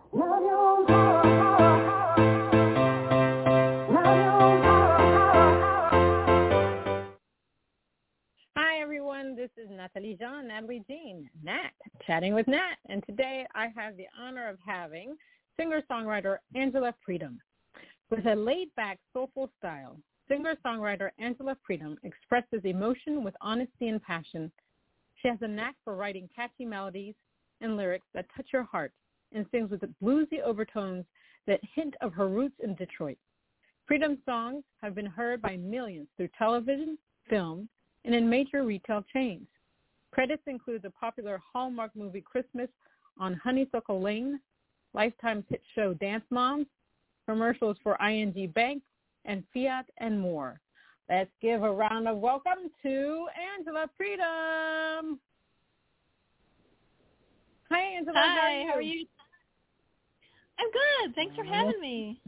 everyone, this is Natalie Jean, Natalie Jean, Nat, chatting with Nat, and today I have the honor of having singer-songwriter Angela Predhomme. With a laid-back, soulful style, singer-songwriter Angela Predhomme expresses emotion with honesty and passion. She has a knack for writing catchy melodies and lyrics that touch your heart and sings with bluesy overtones that hint of her roots in Detroit. Predhomme songs have been heard by millions through television, film, and in major retail chains. Credits include the popular Hallmark movie Christmas on Honeysuckle Lane, Lifetime's hit show Dance Moms, commercials for ING Bank, and Fiat and more. Let's give a round of welcome to Angela Predhomme. Hi, Angela. Hi, how are you? I'm good. Thanks for having me.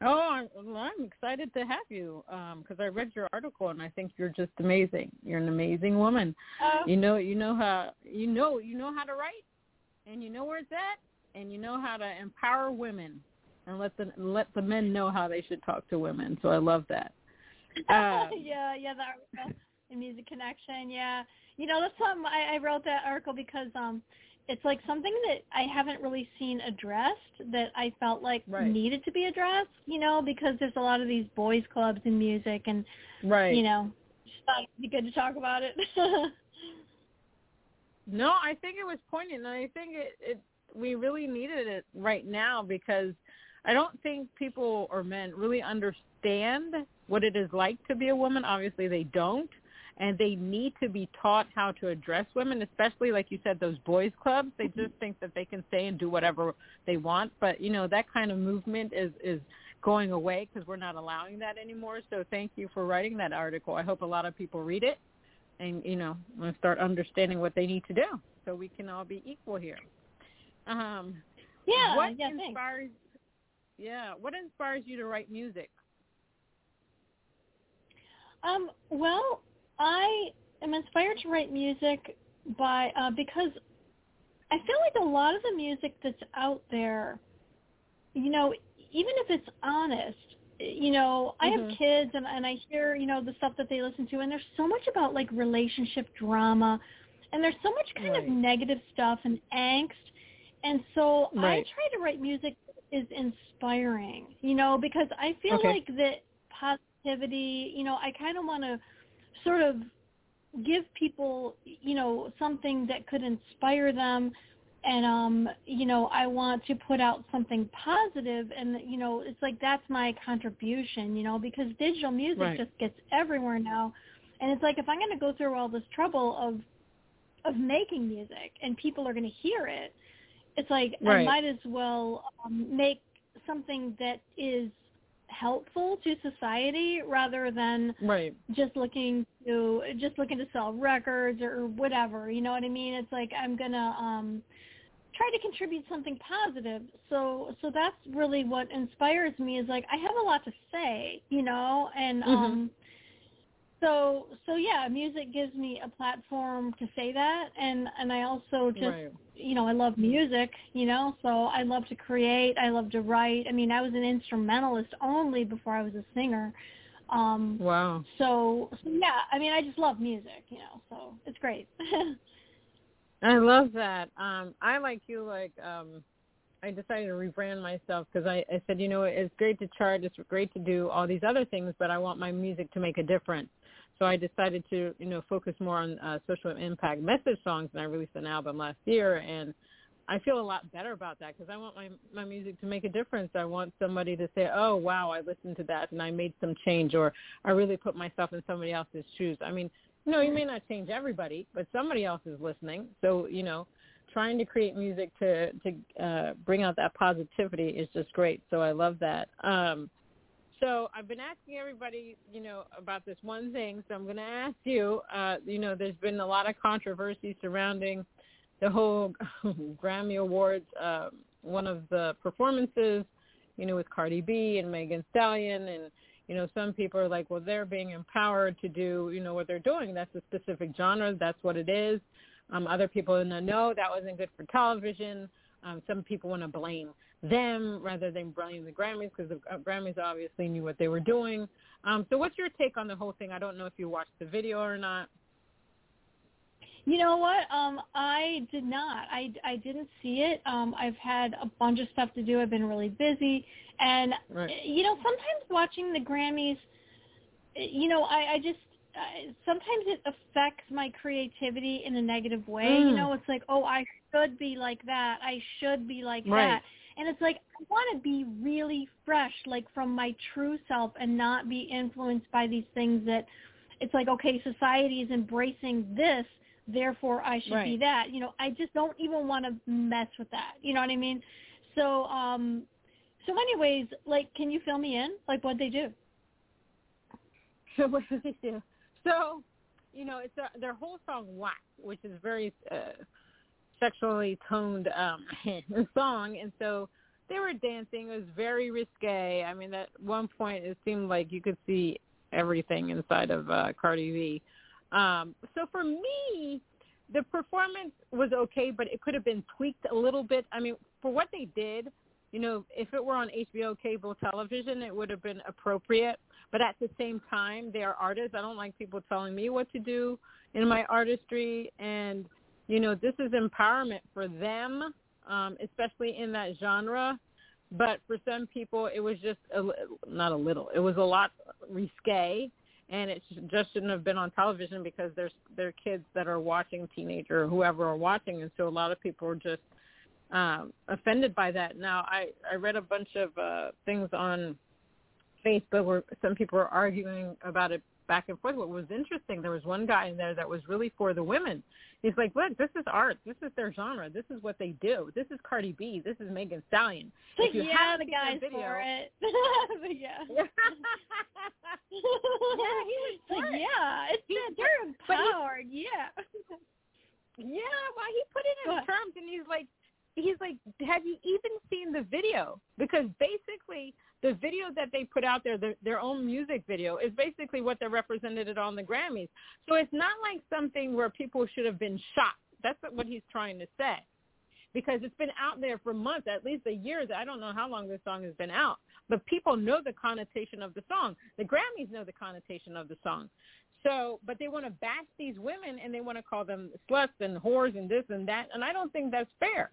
Oh, I'm, well, I'm excited to have you because um, I read your article and I think you're just amazing. You're an amazing woman. Oh. You know, you know how you know you know how to write, and you know where it's at, and you know how to empower women and let the let the men know how they should talk to women. So I love that. Um, yeah, yeah, the article, the music connection. Yeah, you know that's something I, I wrote that article because um, it's like something that I haven't really seen addressed that I felt like Right. needed to be addressed. You know, because there's a lot of these boys clubs in music, and right. you know, just thought it'd be good to talk about it. No, I think it was poignant, and I think it, it we really needed it right now because I don't think people or men really understand what it is like to be a woman. Obviously, they don't, and they need to be taught how to address women, especially like you said, those boys clubs. They just think that they can say and do whatever they want, but you know that kind of movement is is going away because we're not allowing that anymore. So thank you for writing that article. I hope a lot of people read it and you know and start understanding what they need to do so we can all be equal here. Um, yeah, what yeah, thanks. inspires? Yeah, what inspires you to write music? Um, well, I am inspired to write music by uh, because I feel like a lot of the music that's out there, you know, even if it's honest, you know, I Mhm. have kids and and I hear, you know, the stuff that they listen to and there's so much about like relationship drama and there's so much kind of negative stuff and angst. And so Right. I try to write music that is inspiring, you know, because I feel Okay. like that positivity, you know, I kind of want to sort of give people, you know, something that could inspire them and um you know I want to put out something positive and you know it's like that's my contribution you know because digital music Right. just gets everywhere now and it's like if I'm going to go through all this trouble of of making music and people are going to hear it it's like I might as well um, make something that is helpful to society rather than Right. just looking to just looking to sell records or whatever you know what i mean it's like i'm gonna um try to contribute something positive so so that's really what inspires me is like i have a lot to say you know and Mhm. um so so yeah music gives me a platform to say that and and i also just right. you know, I love music, you know, so I love to create, I love to write. I mean, I was an instrumentalist only before I was a singer. Um Wow. so, so yeah, I mean, I just love music, you know, so it's great. I love that. Um, I like you. Like, um, I decided to rebrand myself because I, I said, you know, it's great to chart, it's great to do all these other things, but I want my music to make a difference. So I decided to, you know, focus more on uh, social impact message songs, and I released an album last year, and I feel a lot better about that because I want my my music to make a difference. I want somebody to say, "Oh, wow, I listened to that and I made some change," or "I really put myself in somebody else's shoes." I mean, know, you may not change everybody, but somebody else is listening. So, you know, trying to create music to to uh, bring out that positivity is just great. So I love that. Um, so I've been asking everybody, you know, about this one thing. So I'm going to ask you. Uh, you know, there's been a lot of controversy surrounding the whole Grammy Awards. Uh, one of the performances, you know, with Cardi B and Megan Stallion, and you know, some people are like, well, they're being empowered to do, you know, what they're doing. That's a specific genre. That's what it is. Um, other people in the no, that wasn't good for television. Um, some people want to blame them rather than blame the Grammys because the uh, Grammys obviously knew what they were doing. Um, so what's your take on the whole thing? I don't know if you watched the video or not. You know what? Um, I did not. I, I didn't see it. Um, I've had a bunch of stuff to do. I've been really busy, and right. you know, sometimes watching the Grammys, you know, I, I just uh, sometimes it affects my creativity in a negative way. Mm. You know, it's like, oh, I should be like that. I should be like right. that. And it's like I want to be really fresh, like from my true self, and not be influenced by these things that it's like, okay, society is embracing this, therefore I should right. be that. You know, I just don't even want to mess with that. You know what I mean? So, um, so anyways, like, can you fill me in? Like, what they do? So what do they do? So, you know, it's a, their whole song "Whack," which is very uh, sexually toned um, song, and so they were dancing. It was very risque. I mean, at one point it seemed like you could see everything inside of uh, Cardi B. Um, so for me, the performance was okay, but it could have been tweaked a little bit. I mean, for what they did, you know, if it were on HBO cable television, it would have been appropriate. But at the same time, they are artists. I don't like people telling me what to do in my artistry. And, you know, this is empowerment for them, um, especially in that genre. But for some people, it was just a, not a little. It was a lot risque, and it just shouldn't have been on television because there's there are kids that are watching, teenager or whoever are watching, and so a lot of people are just um, offended by that. Now, I I read a bunch of uh, things on Facebook where some people were arguing about it back and forth. What was interesting, there was one guy in there that was really for the women. He's like, look, this is art. This is their genre. This is what they do. This is Cardi B. This is Megan Stallion. If you yeah, the guys video, for it. yeah. yeah, he was like, yeah, it's he, they're empowered. He, yeah. yeah, well, he put it in what? terms, and he's like, he's like, have you even seen the video? Because basically the video that they put out there, the, their own music video, is basically what they represented it on the Grammys. So it's not like something where people should have been shocked. That's what he's trying to say. Because it's been out there for months, at least a year. I don't know how long this song has been out. But people know the connotation of the song. The Grammys know the connotation of the song. So, but they want to bash these women and they want to call them sluts and whores and this and that. And I don't think that's fair.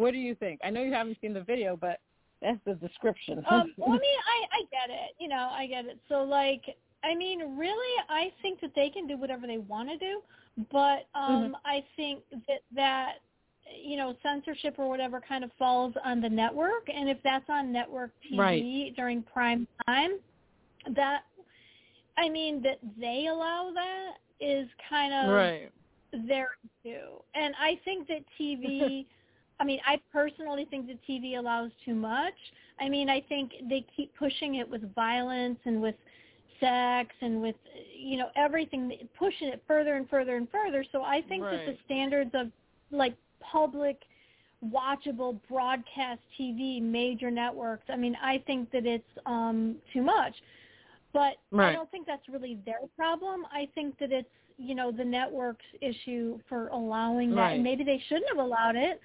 What do you think? I know you haven't seen the video, but that's the description. um, well, I mean, I I get it. You know, I get it. So, like, I mean, really, I think that they can do whatever they want to do, but um, Mhm. I think that that you know censorship or whatever kind of falls on the network, and if that's on network TV Right. during prime time, that I mean that they allow that is kind of right. their due. And I think that TV, I mean, I personally think that TV allows too much. I mean, I think they keep pushing it with violence and with sex and with, you know, everything, pushing it further and further and further. So I think that the standards of like public watchable broadcast TV major networks, I mean, I think that it's um too much. But I don't think that's really their problem. I think that it's, you know, the network's issue for allowing that. Right. And maybe they shouldn't have allowed it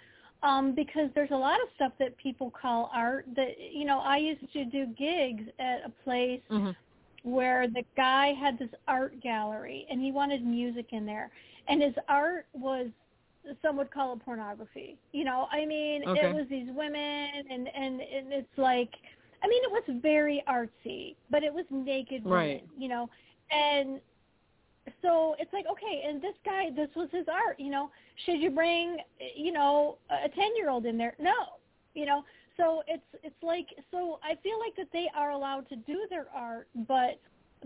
um, because there's a lot of stuff that people call art that, you know, I used to do gigs at a place hmm where the guy had this art gallery and he wanted music in there. And his art was some would call it pornography. You know, I mean, Okay. it was these women and, and and it's like I mean, it was very artsy, but it was naked women, Right. you know. And so it's like, okay, and this guy, this was his art, you know. Should you bring, you know, a 10-year-old in there? No. You know, so it's it's like so I feel like that they are allowed to do their art, but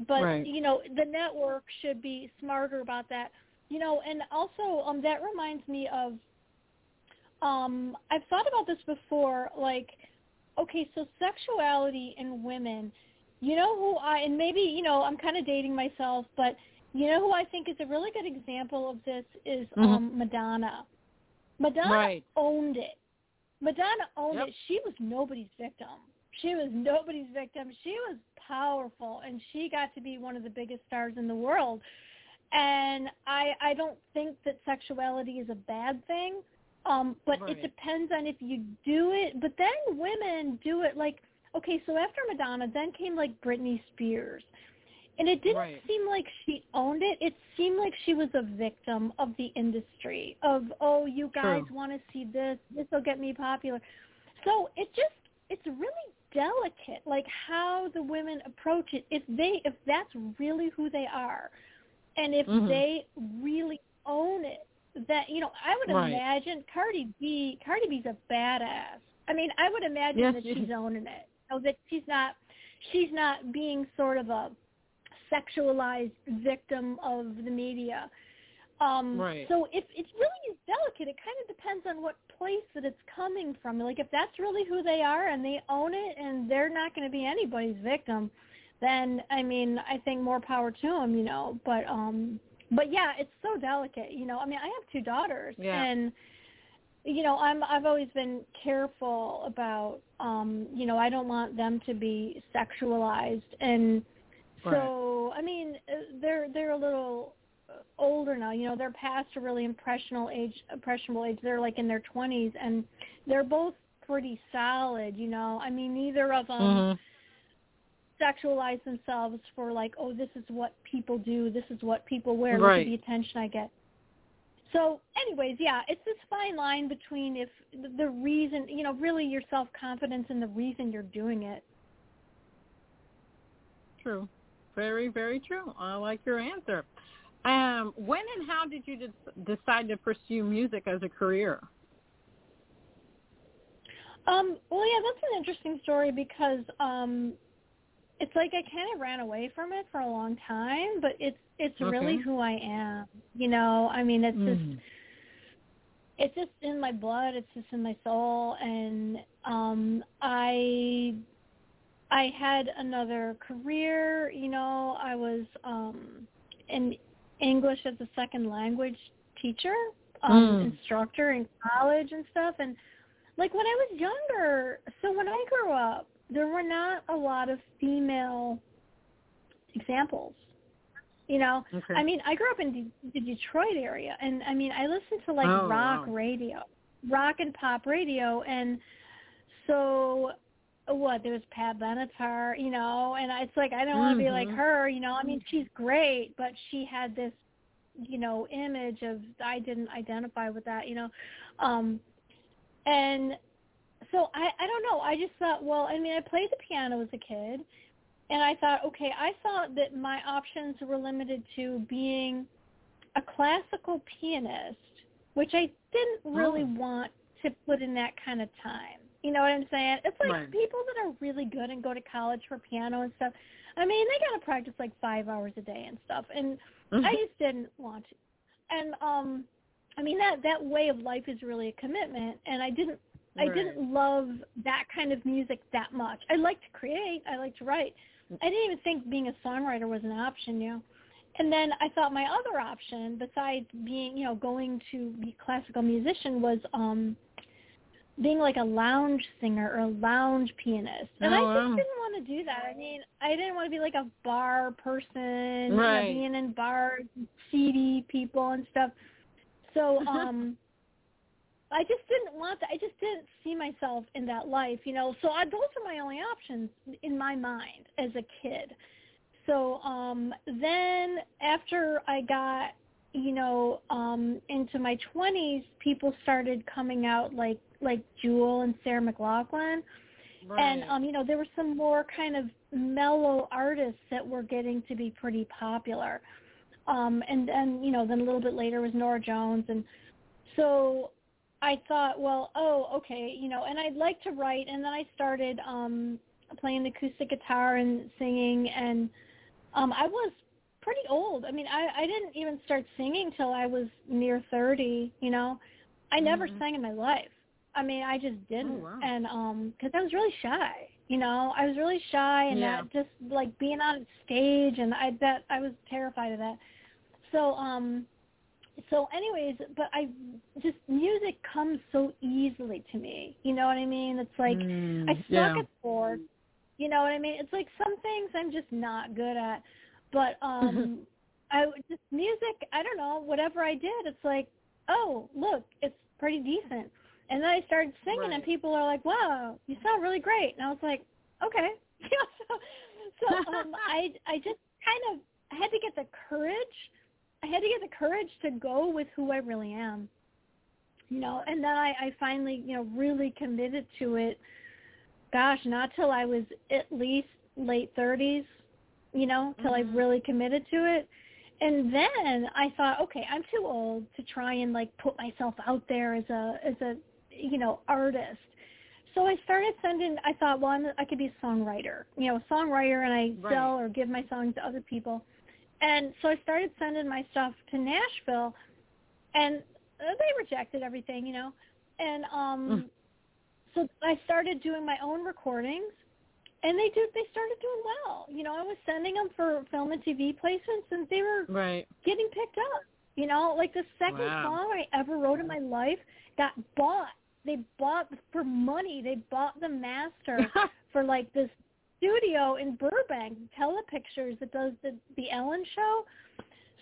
but Right. you know, the network should be smarter about that. You know, and also um that reminds me of um I've thought about this before like okay, so sexuality in women, you know who I and maybe, you know, I'm kind of dating myself, but you know who I think is a really good example of this is Mhm. um Madonna. Madonna Right. owned it. Madonna owned Yep. it. She was nobody's victim. She was nobody's victim. She was powerful and she got to be one of the biggest stars in the world. And I I don't think that sexuality is a bad thing. Um, but Right. it depends on if you do it. But then women do it like okay, so after Madonna, then came like Britney Spears. And it didn't Right. seem like she owned it. It seemed like she was a victim of the industry of, oh, you guys want to see this. This will get me popular. So it just, it's really delicate, like how the women approach it. If they, if that's really who they are, and if Mhm. they really own it, that you know, I would Right. imagine Cardi B. Cardi B's a badass. I mean, I would imagine Yes, that she- she's owning it. So that she's not, she's not being sort of a sexualized victim of the media. Um, Right. So if it's really is delicate, it kind of depends on what place that it's coming from. Like if that's really who they are and they own it and they're not going to be anybody's victim, then I mean I think more power to them, you know. But um, but yeah, it's so delicate, you know. I mean I have two daughters Yeah. and you know i'm i've always been careful about um you know i don't want them to be sexualized and so i mean uh, they're they're a little uh, older now you know they're past a really impressionable age impressionable age they're like in their twenties and they're both pretty solid you know i mean neither of them Mhm. sexualize themselves for like oh this is what people do this is what people wear look Right. at the attention i get so anyways yeah it's this fine line between if the- the reason you know really your self confidence and the reason you're doing it True. Very, very true. I like your answer. Um, when and how did you de- decide to pursue music as a career? Um, well, yeah, that's an interesting story because um, it's like I kind of ran away from it for a long time, but it's it's really who I am. You know, I mean, it's just Mm. it's just in my blood. It's just in my soul, and um, I I had another career. You know, I was um, an English as a second language teacher, um, Mm. instructor in college and stuff, and like when I was younger, so when I grew up, there were not a lot of female examples. You know, Okay. I mean, I grew up in D- the Detroit area, and I mean, I listened to like Oh, rock wow. radio, rock and pop radio, and so what? There was Pat Benatar, you know, and it's like I don't want to be like Mhm. her, you know. I mean, she's great, but she had this, you know, image of I didn't identify with that, you know, um, and so I I don't know. I just thought, well, I mean, I played the piano as a kid, and I thought, okay, I thought that my options were limited to being a classical pianist, which I didn't really Oh. want to put in that kind of time. You know what I'm saying? It's like Right. people that are really good and go to college for piano and stuff. I mean, they got to practice like 5 hours a day and stuff. And Mm-hmm. I just didn't want to. And um I mean that that way of life is really a commitment and I didn't I didn't love that kind of music that much. I like to create, I like to write. I didn't even think being a songwriter was an option, you know. And then I thought my other option besides being, you know, going to be a classical musician was um being like a lounge singer or a lounge pianist. And Oh, I just wow. didn't want to do that. I mean, I didn't want to be like a bar person, Right. you know, being in bars, seedy people and stuff. So, um I just didn't want that. I just didn't see myself in that life, you know. So I, those are my only options in my mind as a kid. So um then after I got, you know, um into my 20s, people started coming out like like Jewel and Sarah McLachlan. And um, you know, there were some more kind of mellow artists that were getting to be pretty popular. Um, and then, you know, then a little bit later was Norah Jones, and so I thought, well, oh, okay, you know, and I'd like to write, and then I started um, playing the acoustic guitar and singing, and um, I was pretty old. I mean, I, I didn't even start singing till I was near thirty, you know, I never mm-hmm. sang in my life. I mean, I just didn't, oh, wow. and um, because I was really shy. You know, I was really shy, and yeah. that just like being on stage, and I that I was terrified of that. So um, so anyways, but I just music comes so easily to me. You know what I mean? It's like mm, I suck yeah. at sports. You know what I mean? It's like some things I'm just not good at, but um, I just music. I don't know. Whatever I did, it's like, oh, look, it's pretty decent. And then I started singing, right. and people are like, "Wow, you sound really great." And I was like, "Okay." so, um, I I just kind of I had to get the courage I had to get the courage to go with who I really am. You know, and then I, I finally, you know, really committed to it. Gosh, not till I was at least late thirties, you know, till mm-hmm. I really committed to it. And then I thought, okay, I'm too old to try and like put myself out there as a as a you know artist. So I started sending. I thought, well, I'm, I could be a songwriter, you know, a songwriter, and I right. sell or give my songs to other people. And so I started sending my stuff to Nashville, and they rejected everything, you know. And um, mm. so I started doing my own recordings, and they do. They started doing well. You know, I was sending them for film and TV placements, and they were right. getting picked up. You know, like the second wow. song I ever wrote in my life got bought. They bought for money. They bought the master for like this studio in Burbank, Telepictures, that does the the Ellen show.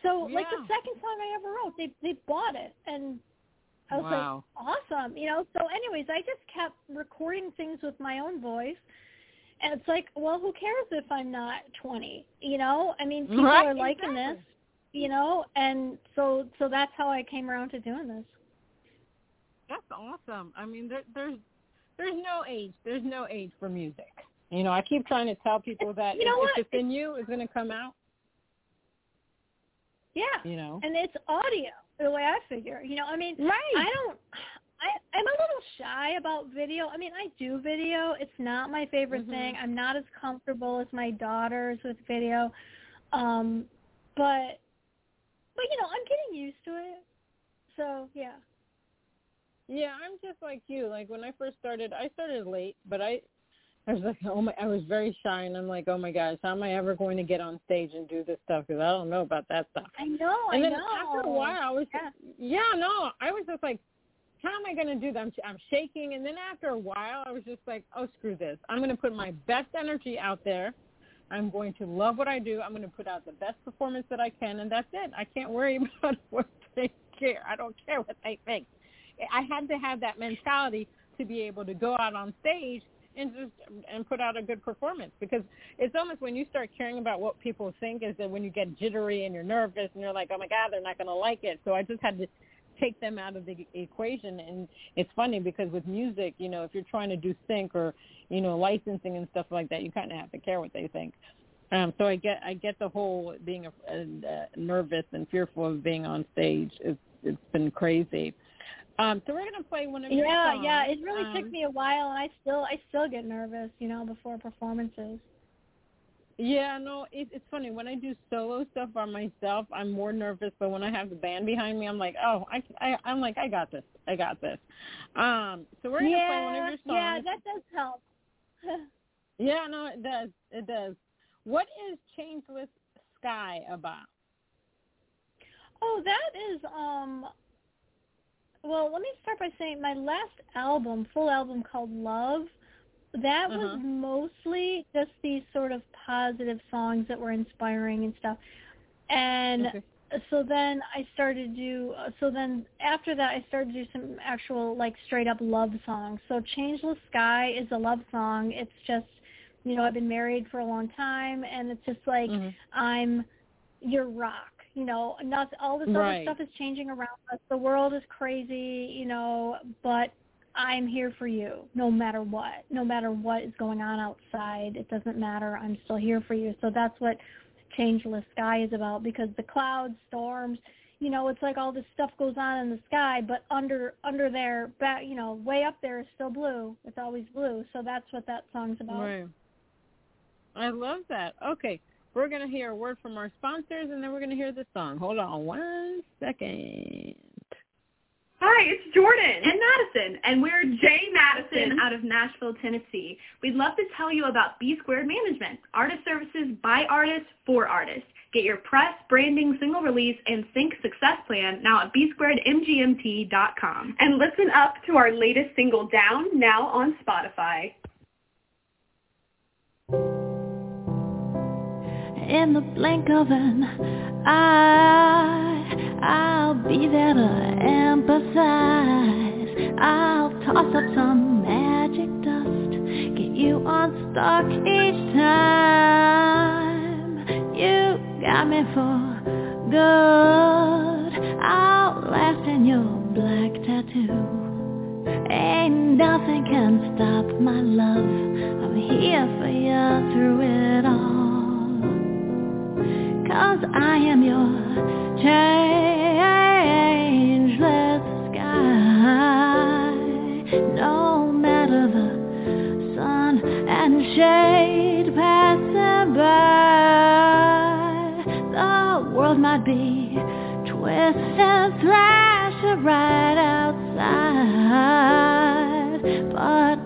So yeah. like the second song I ever wrote, they they bought it, and I was wow. like, awesome, you know. So anyways, I just kept recording things with my own voice. And it's like, well, who cares if I'm not 20? You know, I mean, people right, are liking exactly. this, you know, and so so that's how I came around to doing this. That's awesome. I mean, there, there's there's no age. There's no age for music. You know, I keep trying to tell people that you know if, what? if it's in you, it's going to come out. Yeah. You know. And it's audio, the way I figure. You know, I mean, right. I don't. I, I'm a little shy about video. I mean, I do video. It's not my favorite mm-hmm. thing. I'm not as comfortable as my daughters with video. Um, but, but you know, I'm getting used to it. So yeah. Yeah, I'm just like you. Like when I first started, I started late, but I I was like, oh my, I was very shy, and I'm like, oh my gosh, how am I ever going to get on stage and do this stuff? Because I don't know about that stuff. I know, and I then know. after a while, I was, yeah. yeah, no, I was just like, how am I going to do that? I'm, I'm shaking, and then after a while, I was just like, oh screw this, I'm going to put my best energy out there. I'm going to love what I do. I'm going to put out the best performance that I can, and that's it. I can't worry about what they care. I don't care what they think. I had to have that mentality to be able to go out on stage and just and put out a good performance because it's almost when you start caring about what people think is that when you get jittery and you're nervous and you're like oh my god they're not going to like it so i just had to take them out of the equation. And it's funny because with music you know if you're trying to do sync or you know licensing and stuff like that you kind of have to care what they think. Um so i get i get the whole being a, a, a nervous and fearful of being on stage. It's it's been crazy. Um, so we're gonna play one of your yeah, songs. Yeah, It really um, took me a while, and I still I still get nervous, you know, before performances. Yeah, no, it, it's funny when I do solo stuff by myself, I'm more nervous. But when I have the band behind me, I'm like, oh, I, I I'm like, I got this, I got this. Um, so we're gonna yeah, play one of your songs. Yeah, that does help. yeah, no, it does, it does. What is Changeless Sky about? Oh, that is um well, let me start by saying my last album, full album called Love, that uh-huh. was mostly just these sort of positive songs that were inspiring and stuff. And okay. so then I started to do, so then after that I started to do some actual like straight up love songs. So Changeless Sky is a love song. It's just, you know, I've been married for a long time and it's just like mm-hmm. I'm your rock you know, not all this right. other stuff is changing around us. The world is crazy, you know, but I'm here for you no matter what. No matter what is going on outside, it doesn't matter. I'm still here for you. So that's what Changeless Sky is about because the clouds, storms, you know, it's like all this stuff goes on in the sky, but under under there, back, you know, way up there is still blue. It's always blue. So that's what that song's about. Right. I love that. Okay. We're going to hear a word from our sponsors, and then we're going to hear the song. Hold on one second. Hi, it's Jordan. And Madison. And we're Jay Madison out of Nashville, Tennessee. We'd love to tell you about B Squared Management, artist services by artists for artists. Get your press, branding, single release, and sync success plan now at bsquaredmgmt.com. And listen up to our latest single, Down, now on Spotify. In the blink of an eye, I'll be there to emphasize. I'll toss up some magic dust, get you unstuck each time. You got me for good. I'll last in your black tattoo. Ain't nothing can stop my love. I'm here for you through it all. Cause I am your changeless sky. No matter the sun and shade passing by, the world might be twisting, thrashing right outside. But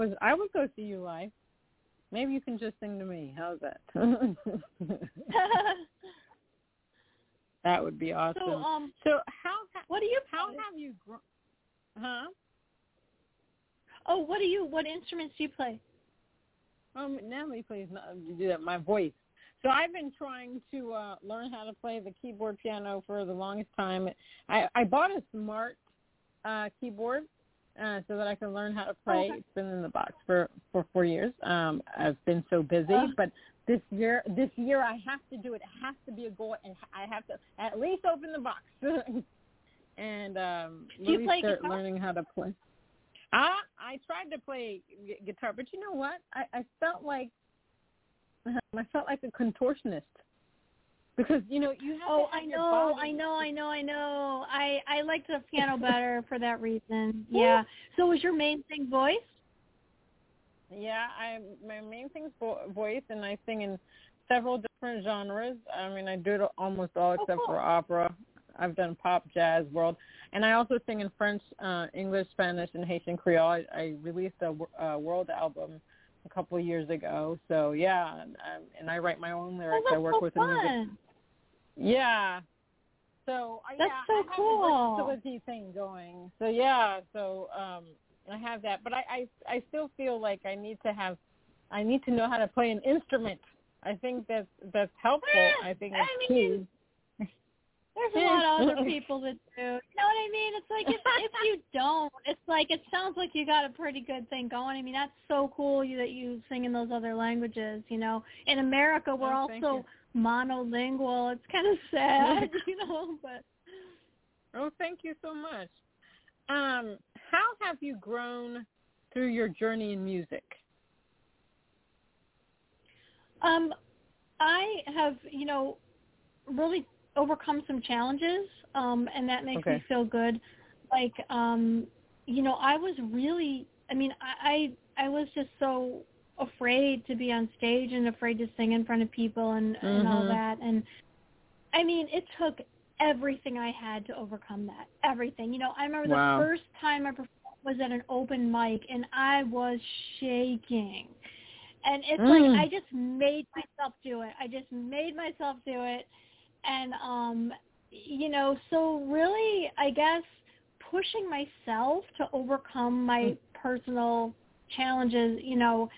was I would go see you live. Maybe you can just sing to me. How's that? that would be awesome. so, um, So how ha- what do you how play? have you grown? Huh? Oh, what do you? What instruments do you play? Um, Natalie plays not, do that. My voice. So I've been trying to uh, learn how to play the keyboard piano for the longest time. I I bought a smart uh, keyboard uh, so that I can learn how to play. Okay. It's been in the box for for four years. Um, I've been so busy, Uh. but this year this year I have to do it. It has to be a goal, and I have to at least open the box and um, Do you really play start guitar? learning how to play. I I tried to play gu- guitar, but you know what? I, I felt like I felt like a contortionist because you know you have. Oh, to I know, I know, I know, I know. I I like the piano better for that reason. Yeah. So was your main thing voice? Yeah, I my main thing is vo- voice, and I sing in several different genres. I mean, I do it almost all except Oh, cool. for opera. I've done pop, jazz, world, and I also sing in French, uh, English, Spanish, and Haitian Creole. I, I released a, a world album a couple of years ago. So yeah, and, um, and I write my own lyrics. oh, I work so with fun. a music. Yeah. So I That's yeah, so I have cool. the versatility thing going. So yeah, so um I have that, but I, I I still feel like I need to have I need to know how to play an instrument. I think that's that's helpful. I think I it's mean, key. There's a lot of other people that do. You know what I mean? It's like if if you don't, it's like it sounds like you got a pretty good thing going. I mean, that's so cool you that you sing in those other languages. You know, in America we're Oh, all thank so monolingual. It's kind of sad, you know. But Oh, thank you so much. Um, how have you grown through your journey in music? um, I have you know really overcome some challenges, um, and that makes Okay. me feel good. Like, um, you know, I was really, I mean, I, I, I was just so afraid to be on stage and afraid to sing in front of people and, and all Mhm. that. And I mean, it took everything I had to overcome that. Everything. You know, I remember Wow. the first time I performed was at an open mic and I was shaking. And it's Mm. like I just made myself do it. I just made myself do it. And um you know, so really I guess pushing myself to overcome my personal challenges, you know,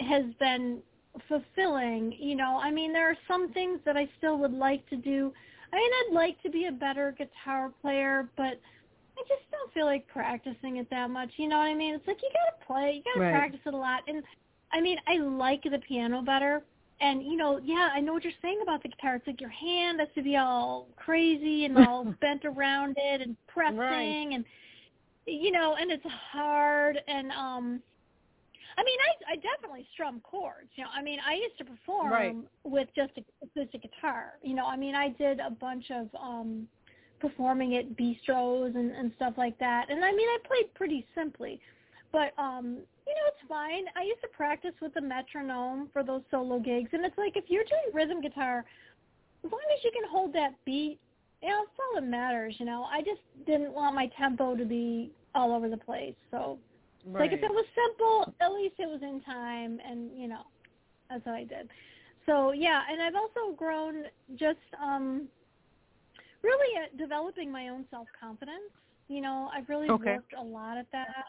has been fulfilling. You know, I mean there are some things that I still would like to do. I mean, I'd like to be a better guitar player, but I just don't feel like practicing it that much. You know what I mean? It's like you gotta play, you gotta Right. practice it a lot. And I mean, I like the piano better. And you know, yeah, I know what you're saying about the guitar. It's like your hand has to be all crazy and all bent around it and pressing Right. and you know, and it's hard and um I mean, I I definitely strum chords. You know, I mean, I used to perform Right. with just a acoustic guitar. You know, I mean, I did a bunch of um performing at bistros and and stuff like that. And I mean, I played pretty simply. But um, you know, it's fine. I used to practice with the metronome for those solo gigs, and it's like if you're doing rhythm guitar, as long as you can hold that beat, you know, that's all that matters. You know, I just didn't want my tempo to be all over the place. So like if it was simple, at least it was in time, and you know, that's what I did. So yeah, and I've also grown just um really at developing my own self confidence. You know, I've really Okay. worked a lot at that.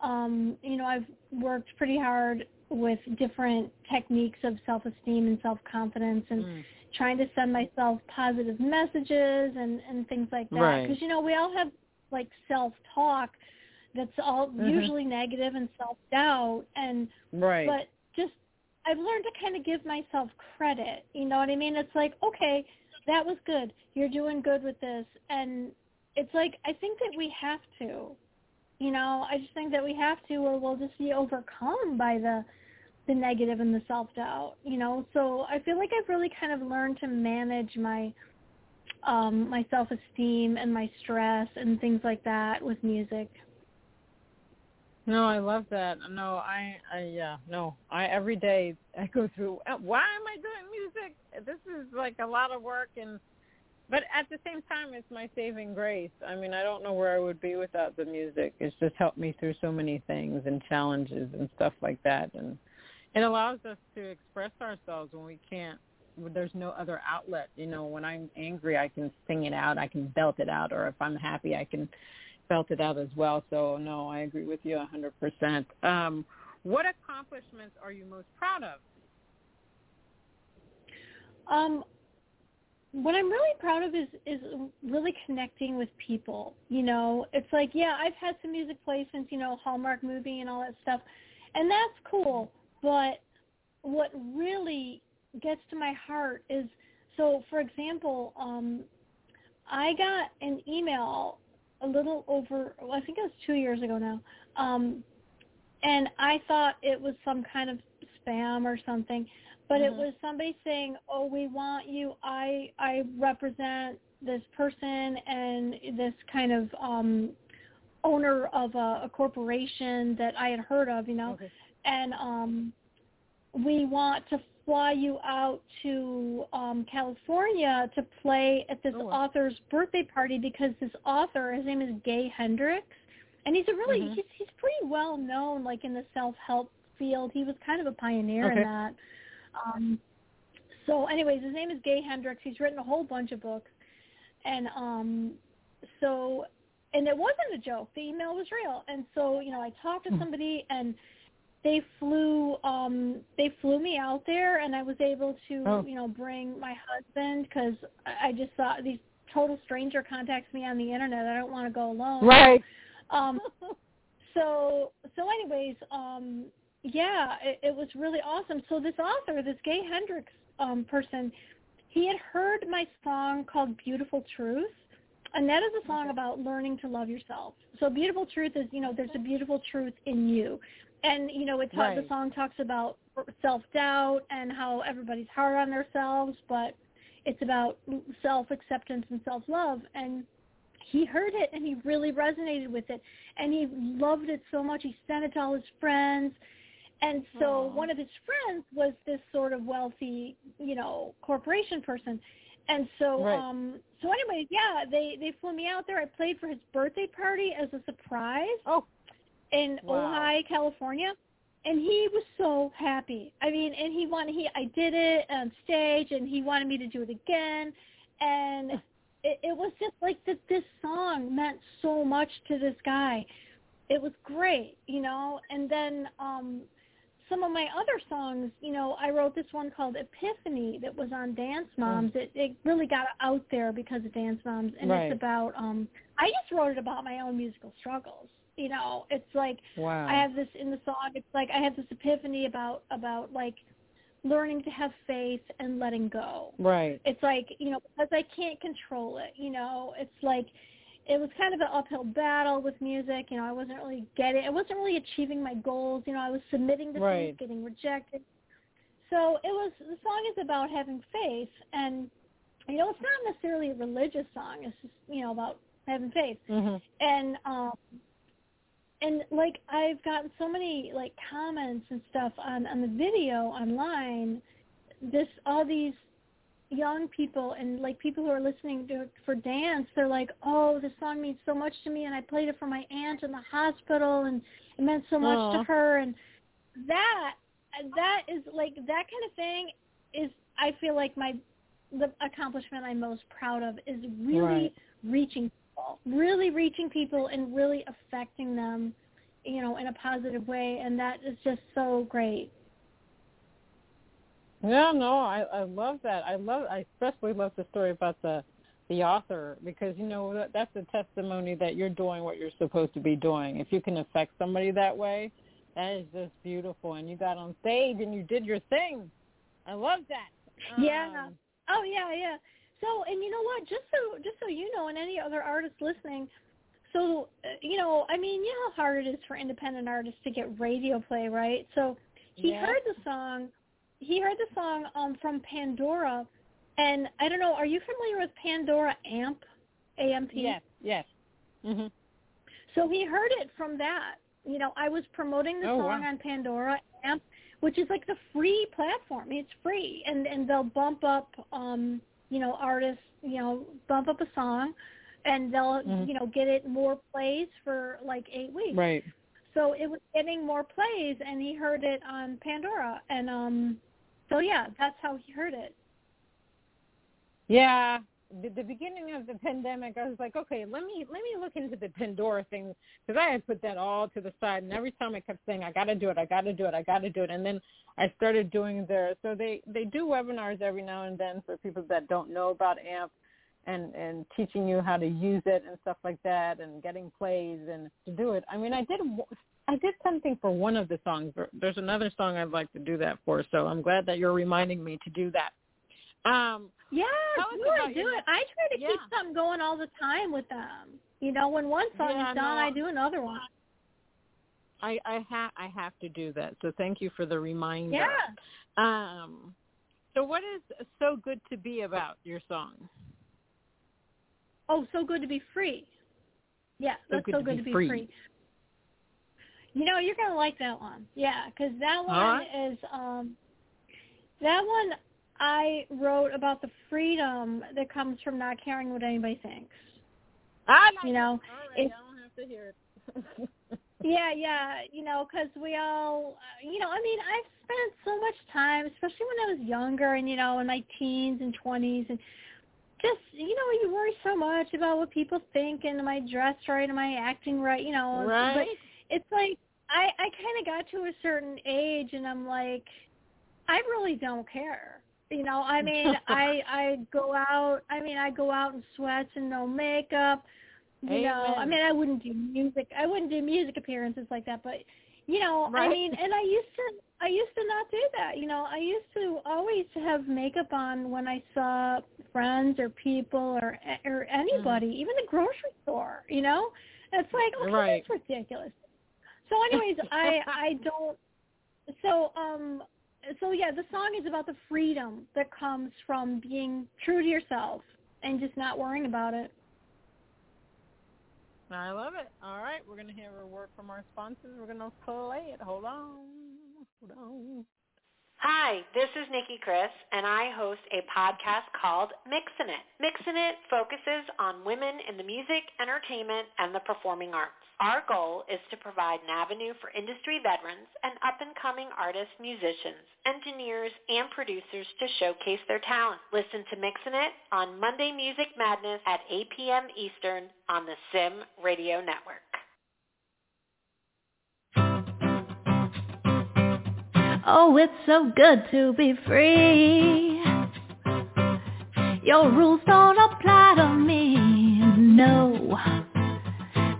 Um, you know, I've worked pretty hard with different techniques of self esteem and self confidence and Mm. trying to send myself positive messages and and things like that Right. because you know we all have like self talk that's all Mhm. usually negative and self doubt and Right. but just I've learned to kind of give myself credit. You know what I mean? It's like, okay, that was good. You're doing good with this. And it's like I think that we have to. You know, I just think that we have to or we'll just be overcome by the the negative and the self doubt, you know. So I feel like I've really kind of learned to manage my um my self esteem and my stress and things like that with music. No, I love that. No, I, I, yeah, no, I every day I go through. uh, Why am I doing music? This is like a lot of work, and but at the same time, it's my saving grace. I mean, I don't know where I would be without the music. It's just helped me through so many things and challenges and stuff like that, and it allows us to express ourselves when we can't. When there's no other outlet. You know, when I'm angry, I can sing it out. I can belt it out, or if I'm happy, I can felt it out as well. So no, I agree with you a 100%. Um, what accomplishments are you most proud of? Um, what I'm really proud of is is really connecting with people. You know, it's like yeah, I've had some music placements, you know, Hallmark movie and all that stuff, and that's cool. But what really gets to my heart is so. For example, um, I got an email a little over, well, I think it was two years ago now, um, and I thought it was some kind of spam or something but it Mhm. was somebody saying, "Oh, we want you. I I represent this person and this kind of um owner of a, a corporation that I had heard of, you know, Okay. and um we want to fly you out to um California to play at this Oh, author's birthday party because this author, his name is Gay Hendricks, and he's a really Mhm. he's he's pretty well known like in the self help field. He was kind of a pioneer Okay. in that. Um so anyways, his name is Gay Hendricks. He's written a whole bunch of books. And um so and it wasn't a joke. The email was real. And so, you know, I talked to Hmm. somebody and they flew um they flew me out there and I was able to, Oh. you know, bring my husband cuz I just thought these total stranger contacts me on the internet. I don't want to go alone. Right. Um so so anyways, um yeah, it, it was really awesome. So this author, this Gay Hendricks um person, he had heard my song called Beautiful Truth. And that is a song about learning to love yourself. So beautiful truth is, you know, there's a beautiful truth in you. And, you know, it ta- the song talks about self-doubt and how everybody's hard on themselves, but it's about self-acceptance and self-love. And he heard it and he really resonated with it and he loved it so much he sent it to all his friends and so Aw. one of his friends was this sort of wealthy you know corporation person and so Right. um so anyways yeah they they flew me out there i played for his birthday party as a surprise Oh. In Wow. ojai california and he was so happy. I mean and he wanted he i did it on stage and he wanted me to do it again. And it, it was just like that this song meant so much to this guy. It was great you know? And then um some of my other songs you know i wrote this one called epiphany that was on dance moms. It it really got out there because of dance moms and Right. it's about um i just wrote it about my own musical struggles you know it's like Wow. I have this in the song. It's like I have this epiphany about about like learning to have faith and letting go. right. It's like you know because I can't control it. You know, it's like it was kind of an uphill battle with music. You know, I wasn't really getting. I wasn't really achieving my goals. You know, I was submitting to Right. things, getting rejected. So it was. The song is about having faith, and you know, it's not necessarily a religious song. It's just you know about having faith Mhm. and um and like I've gotten so many like comments and stuff on on the video online this all these young people and like people who are listening to for dance they're like oh this song means so much to me and I played it for my aunt in the hospital and it meant so much Aw. to her and that that is like that kind of thing is I feel like my the accomplishment I'm most proud of is really Right. reaching really reaching people and really affecting them, you know, in a positive way, and that is just so great. Yeah, no, I I love that. I love I especially love the story about the the author because you know that, that's a testimony that you're doing what you're supposed to be doing. If you can affect somebody that way, that is just beautiful. And you got on stage and you did your thing. I love that. Yeah. Um, Oh yeah, yeah. So, and you know what? Just so just so you know, and any other artists listening, so uh, you know, I mean, you know how hard it is for independent artists to get radio play, right? So he Yeah. heard the song. He heard the song um from Pandora, and I don't know. Are you familiar with Pandora Amp? AMP. Yes, yes. Mhm. So he heard it from that. You know, I was promoting the Oh, song wow. on Pandora Amp, which is like the free platform. It's free, and and they'll bump up, um, you know, artists, you know, bump up a song, and they'll Mhm. you know get it more plays for like eight weeks. Right. So it was getting more plays, and he heard it on Pandora, and um, so yeah, that's how he heard it. Yeah, the, the beginning of the pandemic, I was like, okay, let me let me look into the Pandora thing because I had put that all to the side, and every time I kept saying, I got to do it, I got to do it, I got to do it, and then I started doing their. So they they do webinars every now and then for people that don't know about AMP, and and teaching you how to use it and stuff like that, and getting plays and to do it. I mean, I did. I did something for one of the songs. There's another song I'd like to do that for, so I'm glad that you're reminding me to do that. Um, Yeah, do it, do it. I try to keep something going all the time with them. You know, when one song Yeah, is done, no. I do another one. I I have I have to do that. So thank you for the reminder. Yeah. Um. So what is so good to be about your song? Oh, so good to be free. Yeah, So that's good so to good be to be free. free. You know, you're gonna like that one. Yeah, because that one right. is um, that one I wrote about the freedom that comes from not caring what anybody thinks. I like You know, it. Right, I don't have to hear it. Yeah, yeah, you know, because we all, uh, you know, I mean, I've spent so much time, especially when I was younger and, you know, in my teens and 20s and just, you know, you worry so much about what people think and am I dressed right, am I acting right, you know. right. But it's like I I kind of got to a certain age and I'm like I really don't care. You know, I mean, I I go out, I mean, I go out in sweats and no makeup. You know, I mean, I wouldn't do music. I wouldn't do music appearances like that, but you know, I mean, and I used to I used to not do that. You know, I used to always have makeup on when I saw friends or people or or anybody, even the grocery store, you know? It's like, okay, Right. that's ridiculous. So anyways, I I don't so um so yeah, the song is about the freedom that comes from being true to yourself and just not worrying about it. I love it. All right, we're gonna hear a word from our sponsors. We're gonna play it. Hold on. Hold on. Hi, this is Nikki Chris, and I host a podcast called Mixin' It. Mixin' It focuses on women in the music, entertainment, and the performing arts. Our goal is to provide an avenue for industry veterans and up-and-coming artists, musicians, engineers, and producers to showcase their talent. Listen to Mixin' It on Monday Music Madness at 8 p.m. Eastern on the Sim Radio Network. Oh, it's so good to be free. Your rules don't apply to me, no.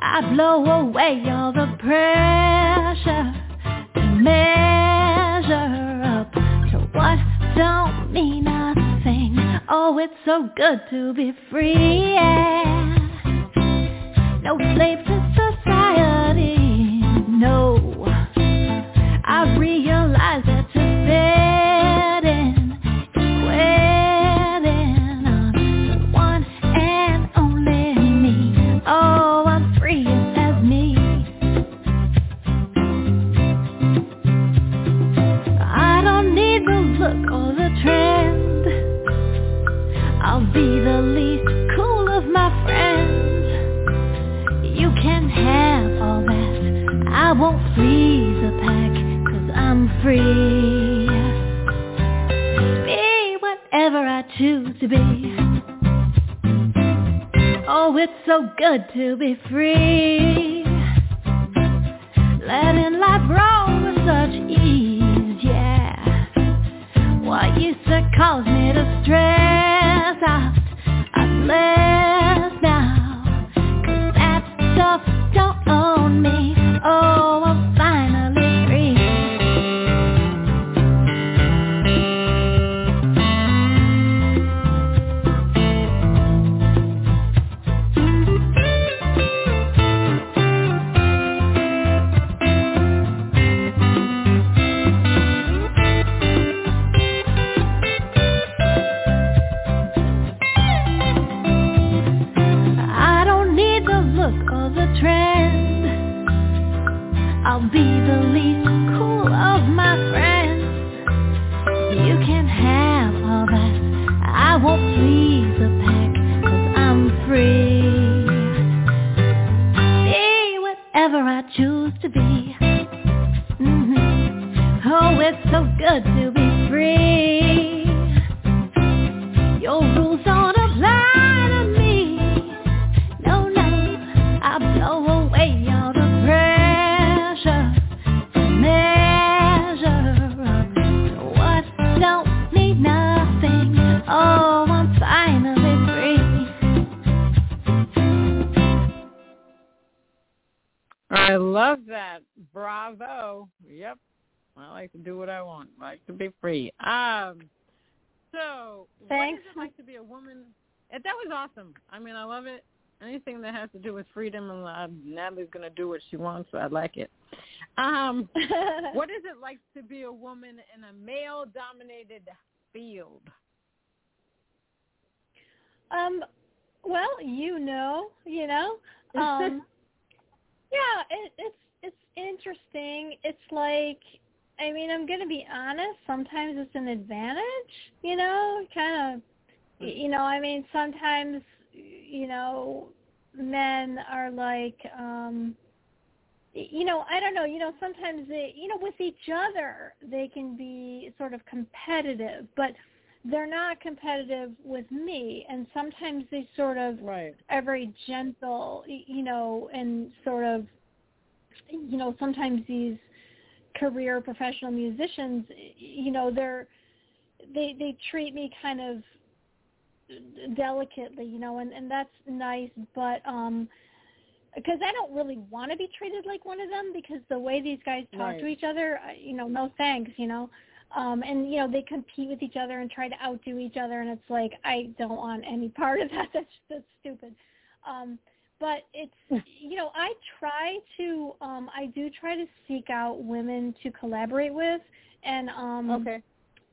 I blow away all the pressure to measure up to what don't mean a thing. Oh, it's so good to be free. Yeah. No slave to society, no. Won't please a pack, cause I'm free. Be whatever I choose to be. Oh, it's so good to be free. Letting life roll with such ease, yeah. What used to cause me to stress out, I'm less Oh, like to do what I want. I like to be free. Um. So, Thanks. what is it like to be a woman? And that was awesome. I mean, I love it. Anything that has to do with freedom, and uh, Natalie's going to do what she wants, so I like it. Um, what is it like to be a woman in a male-dominated field? Um, well, you know, you know, um, yeah, it, it's it's interesting. It's like I mean, I'm going to be honest. Sometimes it's an advantage, you know, kind of, you know, I mean, sometimes, you know, men are like, um, you know, I don't know, you know, sometimes they, you know, with each other, they can be sort of competitive, but they're not competitive with me. And sometimes they sort of right. are very gentle, you know, and sort of, you know, sometimes these career professional musicians, you know, they're they they treat me kind of delicately, you know, and and that's nice, but um because I don't really want to be treated like one of them because the way these guys talk right. to each other, you know, no thanks, you know. Um and you know, they compete with each other and try to outdo each other and it's like I don't want any part of that. That's that's stupid. Um but it's you know i try to um i do try to seek out women to collaborate with and um okay.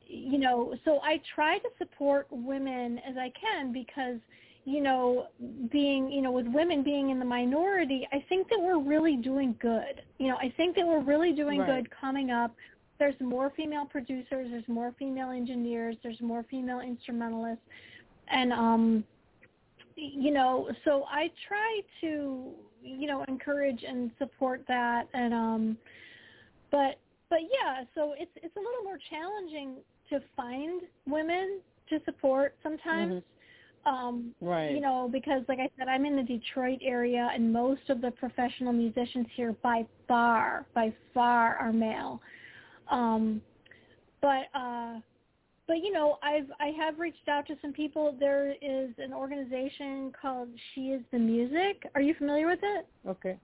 you know so i try to support women as i can because you know being you know with women being in the minority i think that we're really doing good. You know i think that we're really doing right. good coming up. There's more female producers there's more female engineers there's more female instrumentalists and um you know, so I try to, you know, encourage and support that and um but but yeah, so it's it's a little more challenging to find women to support sometimes. Mm-hmm. Um right. you know, because like I said, I'm in the Detroit area and most of the professional musicians here by far, by far are male. Um but uh but you know, I've I have reached out to some people. There is an organization called She Is the Music. Are you familiar with it? Okay.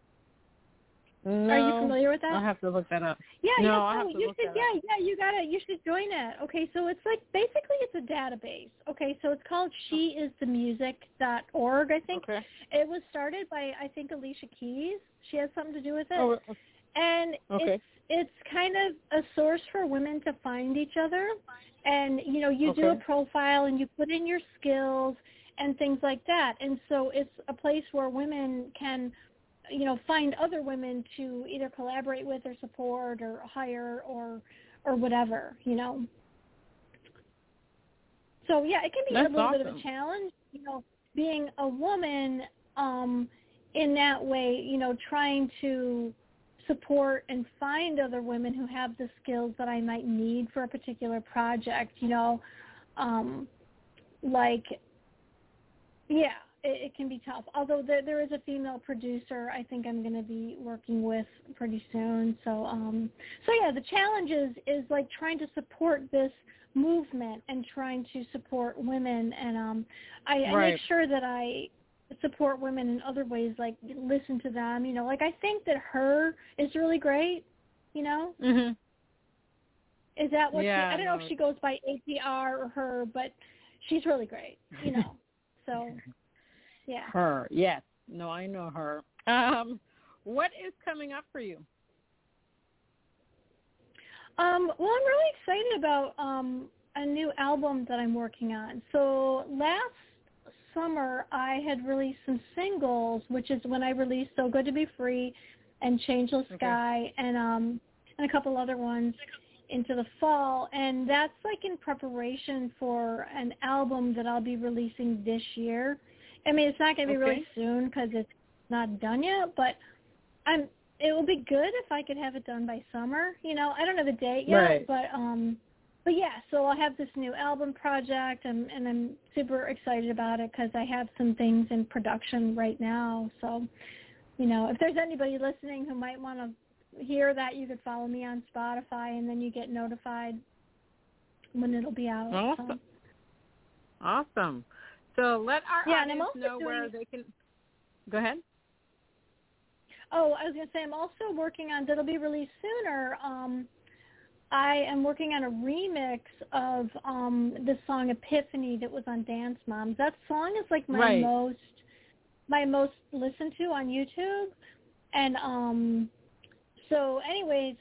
No, Are you familiar with that? I'll have to look that up. Yeah, no, yeah, I'll oh, you should. Yeah, up. yeah, you got to You should join it. Okay, so it's like basically it's a database. Okay, so it's called oh. She Is the Music dot org. I think Okay. it was started by I think Alicia Keys. She has something to do with it. Oh, okay. and Okay. it's it's kind of a source for women to find each other and you know you do a profile and you put in your skills and things like that. And so it's a place where women can you know find other women to either collaborate with or support or hire or or whatever you know? So yeah it can be That's a little bit of a challenge you know being a woman um in that way you know trying to support and find other women who have the skills that I might need for a particular project, you know, um, like, yeah, it, it can be tough. Although there, there is a female producer I think I'm going to be working with pretty soon. So, um, so yeah, the challenge is, is like trying to support this movement and trying to support women. And um, I, I make sure that I support women in other ways, like listen to them. You know, like I think that her is really great. You know, Mhm. is that what Yeah, she? I don't know if she goes by APR or her, but she's really great. You know, so yeah. Her. Yes. No, I know her. Um, what is coming up for you? Um, well, I'm really excited about um, a new album that I'm working on. So last summer, I had released some singles, which is when I released "So Good to Be Free" and "Changeless Okay. Sky" and um, and a couple other ones into the fall. And that's like in preparation for an album that I'll be releasing this year. I mean, it's not going to be really soon because it's not done yet, but I'm it will be good if I could have it done by summer. You know, I don't know the date yet, Right. but um, but yeah. So I'll have this new album project, and and I'm super excited about it because I have some things in production right now. So, you know, if there's anybody listening who might want to hear that, you could follow me on Spotify, and then you get notified when it'll be out. So- Awesome. Awesome. So let our Yeah, audience know where they can. Go ahead. Oh, I was going to say I'm also working on that'll be released sooner. Um, I am working on a remix of um, the song Epiphany that was on Dance Moms. That song is like my Right. most my most listened to on YouTube, and um, so anyways,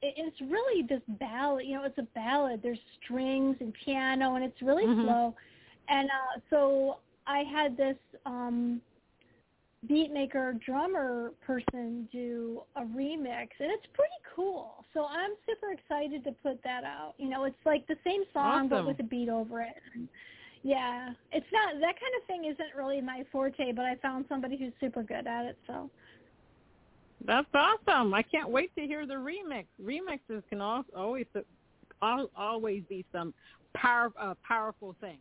it, it's really this ballad. You know, it's a ballad. There's strings and piano, and it's really Mhm. slow. And uh, so I had this um, beat maker drummer person do a remix and it's pretty cool so I'm super excited to put that out. You know, it's like the same song but with a beat over it. Yeah, it's not that kind of thing isn't really my forte, but I found somebody who's super good at it. So That's awesome. I can't wait to hear the remix. Remixes can al- always always be some power uh, powerful thing.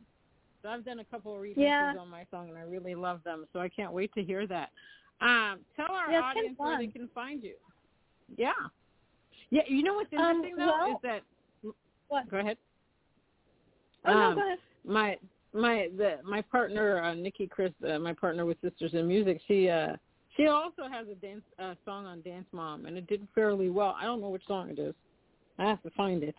So I've done a couple of remixes Yeah. on my song and I really love them. So I can't wait to hear that. Um, tell our Yeah, audience where they can find you. Yeah. Yeah, you know what's Um, interesting though is that what? go ahead. Oh no, Um, go ahead. my my the my partner uh, Nikki Chris, uh, my partner with Sisters in Music, she uh she also has a dance uh, song on Dance Mom, and it did fairly well. I don't know which song it is. I have to find it.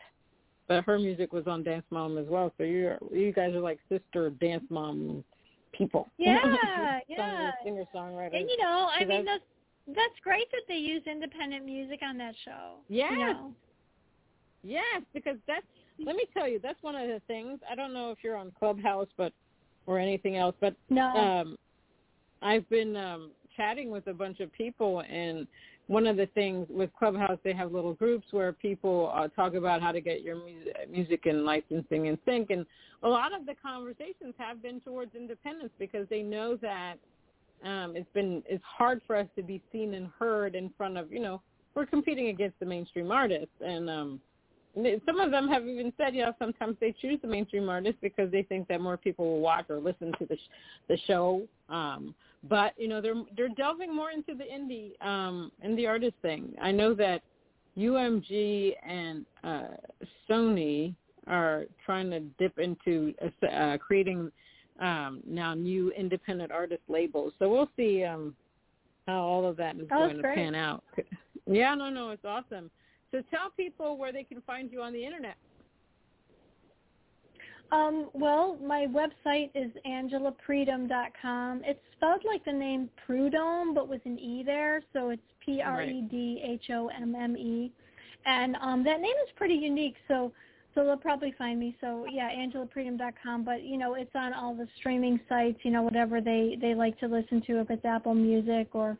But her music was on Dance Mom as well. So you you guys are like sister Dance Mom people. Yeah, yeah. Singer songwriter. And you know, I mean that's- that's great that they use independent music on that show. Yes. You know? Yes, because that's let me tell you, that's one of the things. I don't know if you're on Clubhouse but or anything else, but No. um I've been um chatting with a bunch of people and one of the things with Clubhouse they have little groups where people uh, talk about how to get your music, music and licensing in sync and a lot of the conversations have been towards independence because they know that um it's been it's hard for us to be seen and heard in front of, you know, we're competing against the mainstream artists and um some of them have even said, you know, sometimes they choose the mainstream artists because they think that more people will watch or listen to the sh- the show. Um, but you know, they're they're delving more into the indie um, indie artist thing. I know that UMG and uh, Sony are trying to dip into uh, creating um, now new independent artist labels. So we'll see um, how all of that is Oh, going to great. pan out. Yeah, no, no, it's awesome. So tell people where they can find you on the internet. Um, well, my website is angelapredhomme.com. It's spelled like the name Prudhomme, but with an E there, so it's P R E D H O M M E. And um, that name is pretty unique, so so they'll probably find me. So yeah, angelapredhomme.com. But you know, it's on all the streaming sites. You know, whatever they they like to listen to, if it's Apple Music or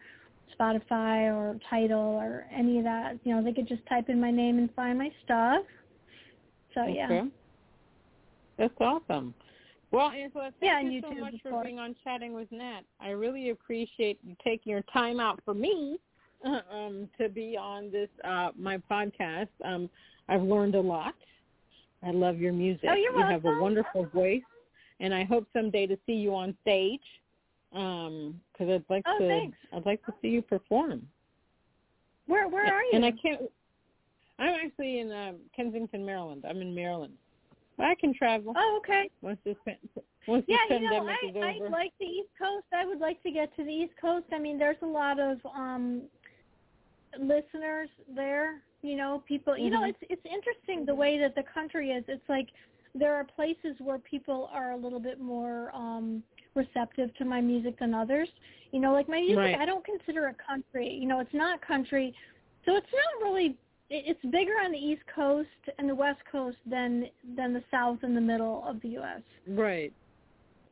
Spotify or Tidal or any of that. You know, they could just type in my name and find my stuff. So yeah. That's awesome. Well, Angela, thank Yeah, you so much for being on Chatting with Nat. I really appreciate you taking your time out for me um, to be on this uh, my podcast. Um, I've learned a lot. I love your music. Oh, you're you have a wonderful voice, and I hope someday to see you on stage. Um, because I'd like Oh, to, thanks. I'd like to see you perform. Where where are you? And I can't. I'm actually in uh, Kensington, Maryland. I'm in Maryland. But I can travel Oh, okay. once this once Yeah, this you know, I is over. I like the East Coast. I would like to get to the East Coast. I mean, there's a lot of um listeners there. You know, people. You know, Mhm. it's it's interesting the way that the country is. It's like there are places where people are a little bit more um receptive to my music than others. You know, like my music, Right. I don't consider it country. You know, it's not country, so it's not really. It's bigger on the East Coast and the West Coast than than the South and the middle of the U.S. right.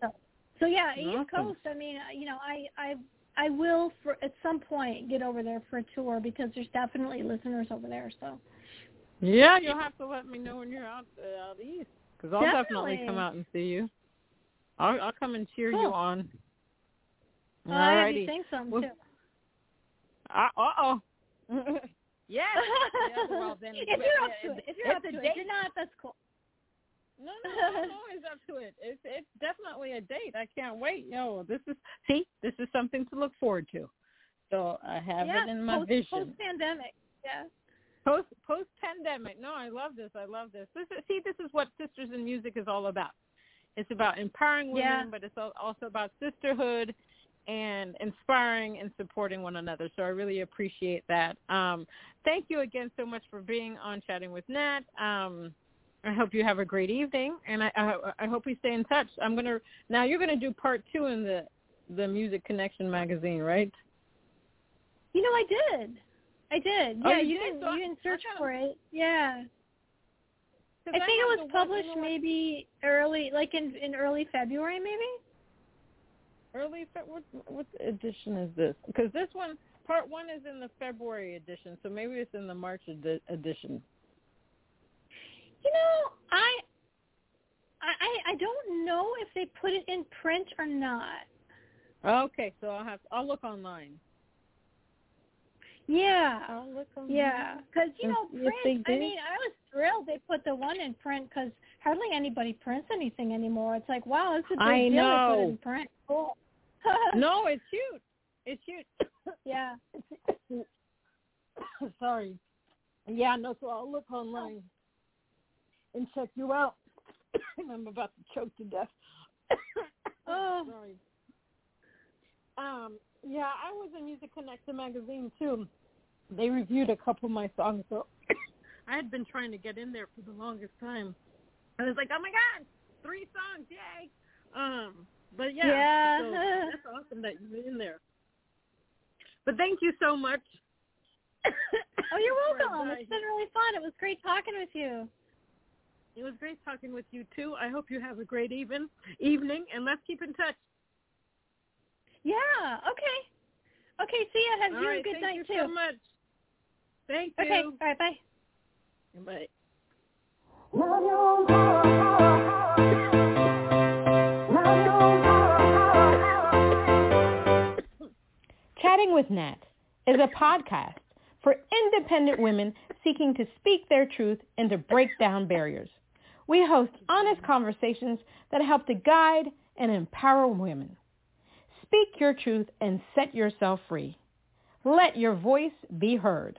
So so yeah, East Coast. I mean, you know, I I I will for at some point get over there for a tour because there's definitely listeners over there. So Yeah, you'll have to let me know when you're out uh, out east because I'll definitely. Definitely. come out and see you. I'll I'll come and cheer you on. uh, I have you Alrighty. sing some Well, too. Uh oh. yes. yes. Well then. if you're up to it, if you're up to it, date. if you're not, that's cool. No, no, I'm always up to it. It's it's definitely a date. I can't wait. Yo, this is see, this is something to look forward to. So I have yeah, it in my post, vision. Post pandemic. Yeah. Post post pandemic. No, I love this. I love this. This is, see, this is what Sisters in Music is all about. It's about empowering women, Yeah. but it's also about sisterhood and inspiring and supporting one another. So I really appreciate that. Um, thank you again so much for being on Chatting with Nat. Um, I hope you have a great evening, and I, I, I hope we stay in touch. I'm gonna now. You're gonna do part two in the the Music Connection magazine, right? You know, I did. I did. Oh, Yeah, you you did. not So I- you can search kinda- for it. Yeah. I think it was one- published maybe early, like in in early February, maybe. early Fe- what what edition is this? Because this one part one is in the February edition, so maybe it's in the March edi- edition. You know, I, I, I don't know if they put it in print or not. Okay, so I'll have I'll look online. Yeah. I'll look online. Yeah, because you know, print. they I mean, I was thrilled they put the one in print because hardly anybody prints anything anymore. It's like, wow, it's a big I deal they put it in print. Cool. No, it's huge. It's huge. Yeah. Sorry. Yeah, no, so I'll look online and check you out. I'm about to choke to death. Oh. Sorry. Um, yeah, I was in Music Connector magazine too. They reviewed a couple of my songs, so I had been trying to get in there for the longest time. I was like, oh my god, three songs, yay! Um, but yeah, Yeah. so that's awesome that you're in there. But thank you so much. Oh, you're welcome. It's been really fun. It was great talking with you. It was great talking with you too. I hope you have a great even evening, and let's keep in touch. Yeah. Okay. Okay. See ya. Have All you right, a good night you too. Thank you so much. Thank you. Okay. All right. Bye. Bye. Chatting with Nat is a podcast for independent women seeking to speak their truth and to break down barriers. We host honest conversations that help to guide and empower women. Speak your truth and set yourself free. Let your voice be heard.